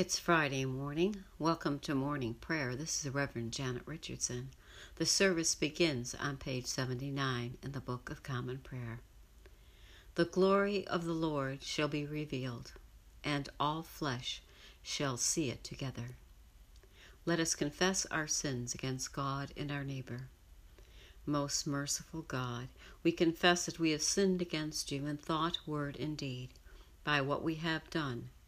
It's Friday morning. Welcome to morning prayer. This is the Reverend Janet Richardson. The service begins on page 79 in the Book of Common Prayer. The glory of the Lord shall be revealed, and all flesh shall see it together. Let us confess our sins against God and our neighbor. Most merciful God, we confess that we have sinned against you in thought, word, and deed, by what we have done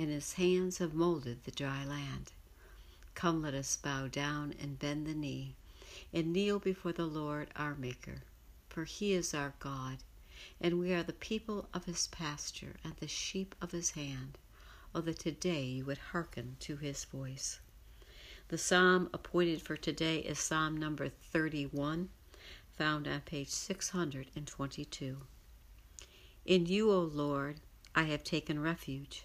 and his hands have molded the dry land. Come, let us bow down and bend the knee, and kneel before the Lord our Maker. For he is our God, and we are the people of his pasture and the sheep of his hand. Oh, that today you would hearken to his voice. The psalm appointed for today is Psalm number 31, found on page 622. In you, O Lord, I have taken refuge.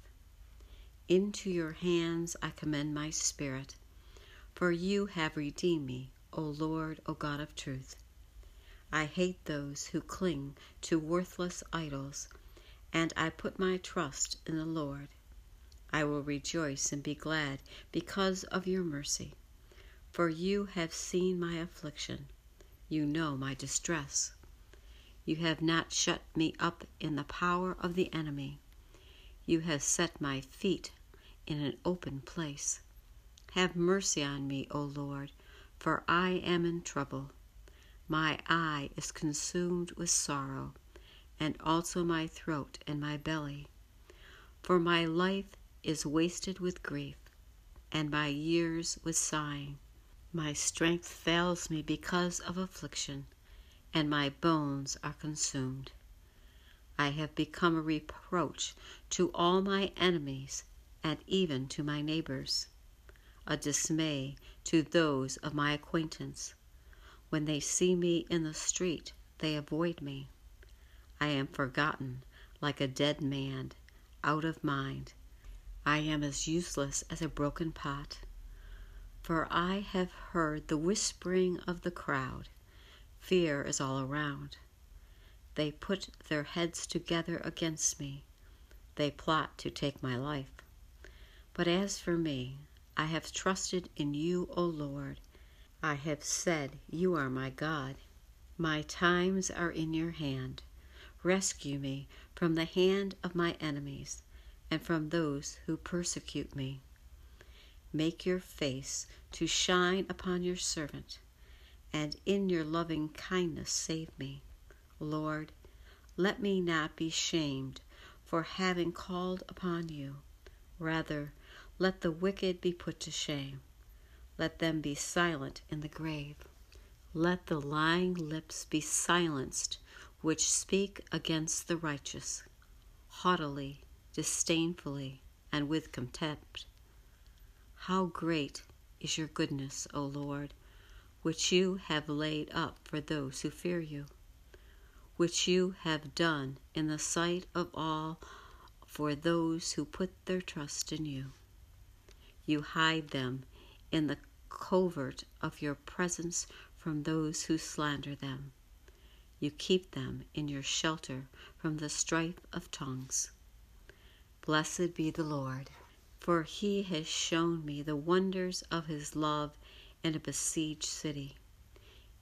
Into your hands I commend my spirit. For you have redeemed me, O Lord, O God of truth. I hate those who cling to worthless idols, and I put my trust in the Lord. I will rejoice and be glad because of your mercy. For you have seen my affliction, you know my distress. You have not shut me up in the power of the enemy. You have set my feet in an open place. Have mercy on me, O Lord, for I am in trouble. My eye is consumed with sorrow, and also my throat and my belly. For my life is wasted with grief, and my years with sighing. My strength fails me because of affliction, and my bones are consumed. I have become a reproach to all my enemies and even to my neighbors, a dismay to those of my acquaintance. When they see me in the street, they avoid me. I am forgotten like a dead man, out of mind. I am as useless as a broken pot. For I have heard the whispering of the crowd. Fear is all around. They put their heads together against me. They plot to take my life. But as for me, I have trusted in you, O Lord. I have said, You are my God. My times are in your hand. Rescue me from the hand of my enemies and from those who persecute me. Make your face to shine upon your servant, and in your loving kindness save me. Lord, let me not be shamed for having called upon you. Rather, let the wicked be put to shame. Let them be silent in the grave. Let the lying lips be silenced which speak against the righteous, haughtily, disdainfully, and with contempt. How great is your goodness, O Lord, which you have laid up for those who fear you, which you have done in the sight of all for those who put their trust in you. You hide them in the covert of your presence from those who slander them. You keep them in your shelter from the strife of tongues. Blessed be the Lord, for he has shown me the wonders of his love in a besieged city.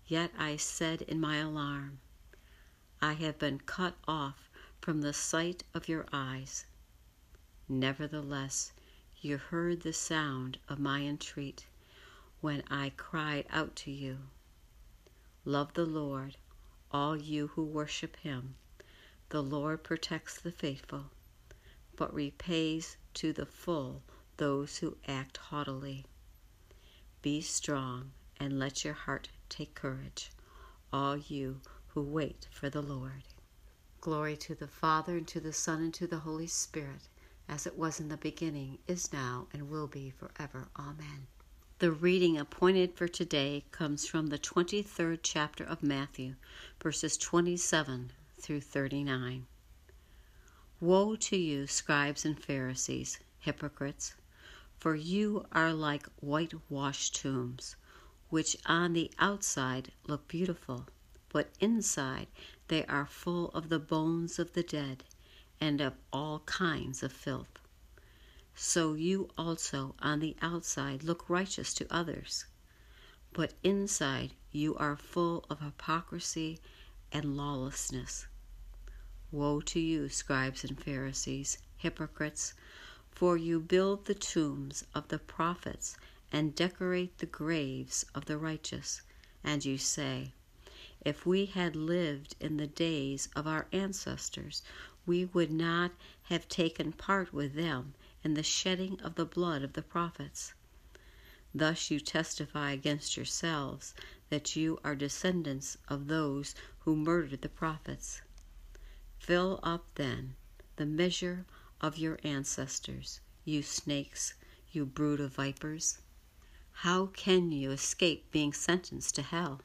Yet I said in my alarm, I have been cut off from the sight of your eyes. Nevertheless, you heard the sound of my entreat when I cried out to you. Love the Lord all you who worship him. The Lord protects the faithful, but repays to the full those who act haughtily. Be strong and let your heart take courage, all you who wait for the Lord. Glory to the Father, and to the Son, and to the Holy Spirit, as it was in the beginning, is now, and will be forever. Amen. The reading appointed for today comes from the 23rd chapter of Matthew, verses 27 through 39. Woe to you, scribes and Pharisees, hypocrites, for you are like whitewashed tombs, which on the outside look beautiful, but inside they are full of the bones of the dead and of all kinds of filth so you also on the outside look righteous to others, but inside you are full of hypocrisy and lawlessness. Woe to you, scribes and Pharisees, hypocrites, for you build the tombs of the prophets and decorate the graves of the righteous, and you say, If we had lived in the days of our ancestors, we would not have taken part with them in the shedding of the blood of the prophets. Thus you testify against yourselves that you are descendants of those who murdered the prophets. Fill up, then, the measure of your ancestors, you snakes, you brood of vipers. How can you escape being sentenced to hell?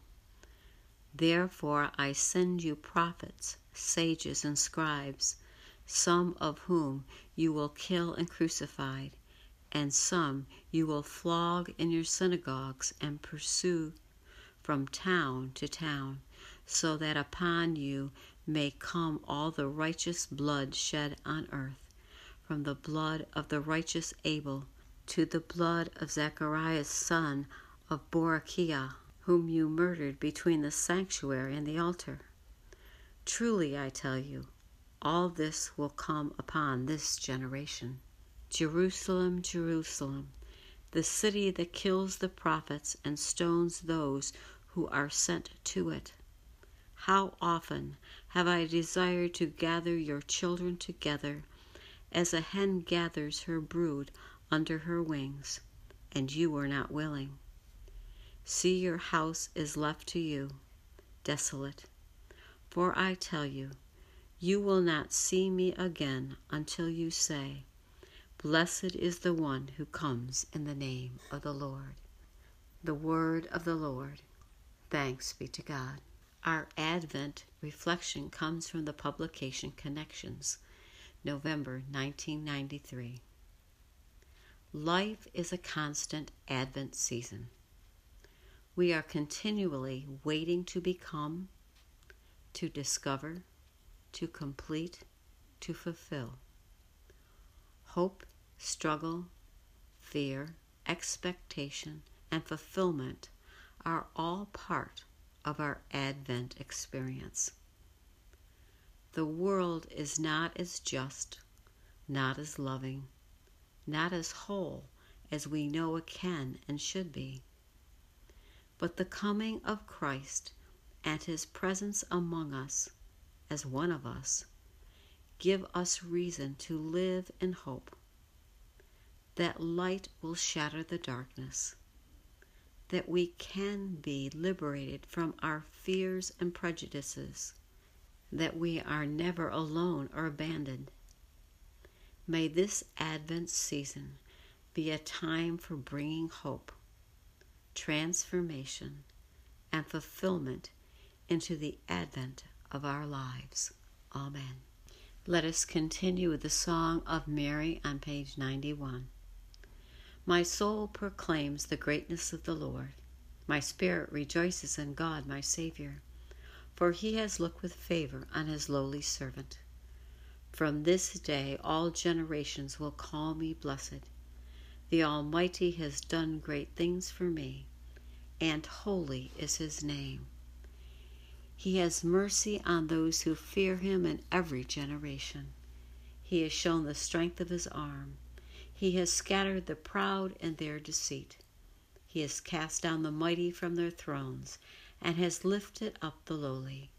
Therefore I send you prophets, sages, and scribes some of whom you will kill and crucify, and some you will flog in your synagogues and pursue from town to town, so that upon you may come all the righteous blood shed on earth, from the blood of the righteous Abel to the blood of Zacharias son of Barachiah, whom you murdered between the sanctuary and the altar. Truly I tell you, all this will come upon this generation. Jerusalem, Jerusalem, the city that kills the prophets and stones those who are sent to it. How often have I desired to gather your children together as a hen gathers her brood under her wings, and you were not willing. See, your house is left to you, desolate. For I tell you, you will not see me again until you say, Blessed is the one who comes in the name of the Lord. The word of the Lord. Thanks be to God. Our Advent reflection comes from the publication Connections, November 1993. Life is a constant Advent season. We are continually waiting to become, to discover, to complete, to fulfill. Hope, struggle, fear, expectation, and fulfillment are all part of our Advent experience. The world is not as just, not as loving, not as whole as we know it can and should be. But the coming of Christ and his presence among us as one of us, give us reason to live in hope. That light will shatter the darkness, that we can be liberated from our fears and prejudices, that we are never alone or abandoned. May this Advent season be a time for bringing hope, transformation, and fulfillment into the advent of our lives. Amen. Let us continue with the Song of Mary on page 91. My soul proclaims the greatness of the Lord. My spirit rejoices in God, my Savior, for he has looked with favor on his lowly servant. From this day all generations will call me blessed. The Almighty has done great things for me, and holy is his name. He has mercy on those who fear him in every generation. He has shown the strength of his arm. He has scattered the proud in their deceit. He has cast down the mighty from their thrones and has lifted up the lowly.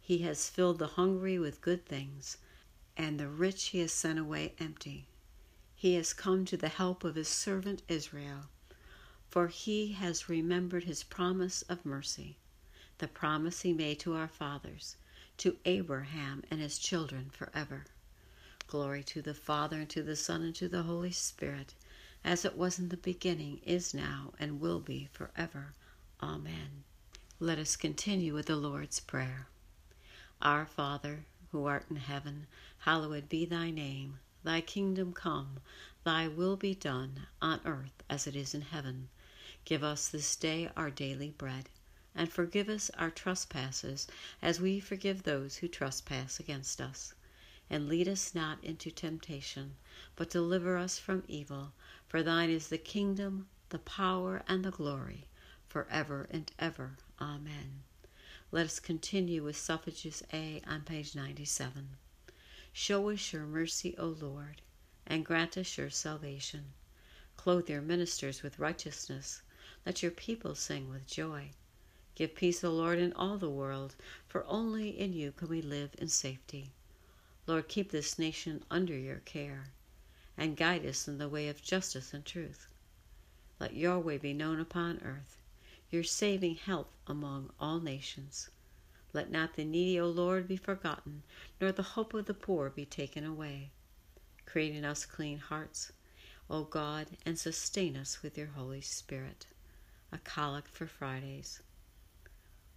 He has filled the hungry with good things, and the rich he has sent away empty. He has come to the help of his servant Israel, for he has remembered his promise of mercy the promise he made to our fathers, to Abraham and his children forever. Glory to the Father, and to the Son, and to the Holy Spirit, as it was in the beginning, is now, and will be forever. Amen. Let us continue with the Lord's Prayer. Our Father, who art in heaven, hallowed be thy name. Thy kingdom come, thy will be done, on earth as it is in heaven. Give us this day our daily bread and forgive us our trespasses, as we forgive those who trespass against us. And lead us not into temptation, but deliver us from evil. For thine is the kingdom, the power, and the glory, for ever and ever. Amen. Let us continue with Suffrages A on page 97. Show us your mercy, O Lord, and grant us your salvation. Clothe your ministers with righteousness. Let your people sing with joy. Give peace, O Lord, in all the world, for only in you can we live in safety. Lord, keep this nation under your care, and guide us in the way of justice and truth. Let your way be known upon earth, your saving help among all nations. Let not the needy, O Lord, be forgotten, nor the hope of the poor be taken away. Create in us clean hearts, O God, and sustain us with your Holy Spirit. A collect for Fridays.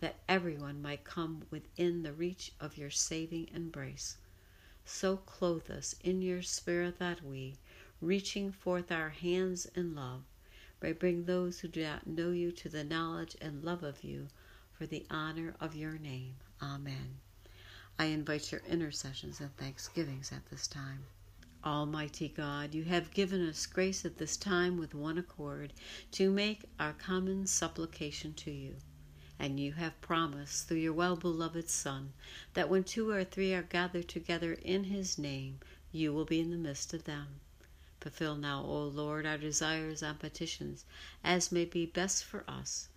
that everyone might come within the reach of your saving embrace. So clothe us in your spirit that we, reaching forth our hands in love, may bring those who do not know you to the knowledge and love of you for the honor of your name. Amen. I invite your intercessions and thanksgivings at this time. Almighty God, you have given us grace at this time with one accord to make our common supplication to you. And you have promised through your well beloved Son that when two or three are gathered together in his name, you will be in the midst of them. Fulfill now, O Lord, our desires and petitions as may be best for us,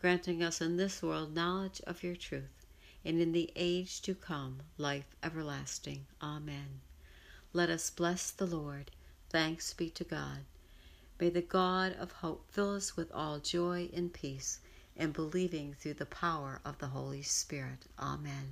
granting us in this world knowledge of your truth, and in the age to come life everlasting. Amen. Let us bless the Lord. Thanks be to God. May the God of hope fill us with all joy and peace and believing through the power of the Holy Spirit. Amen.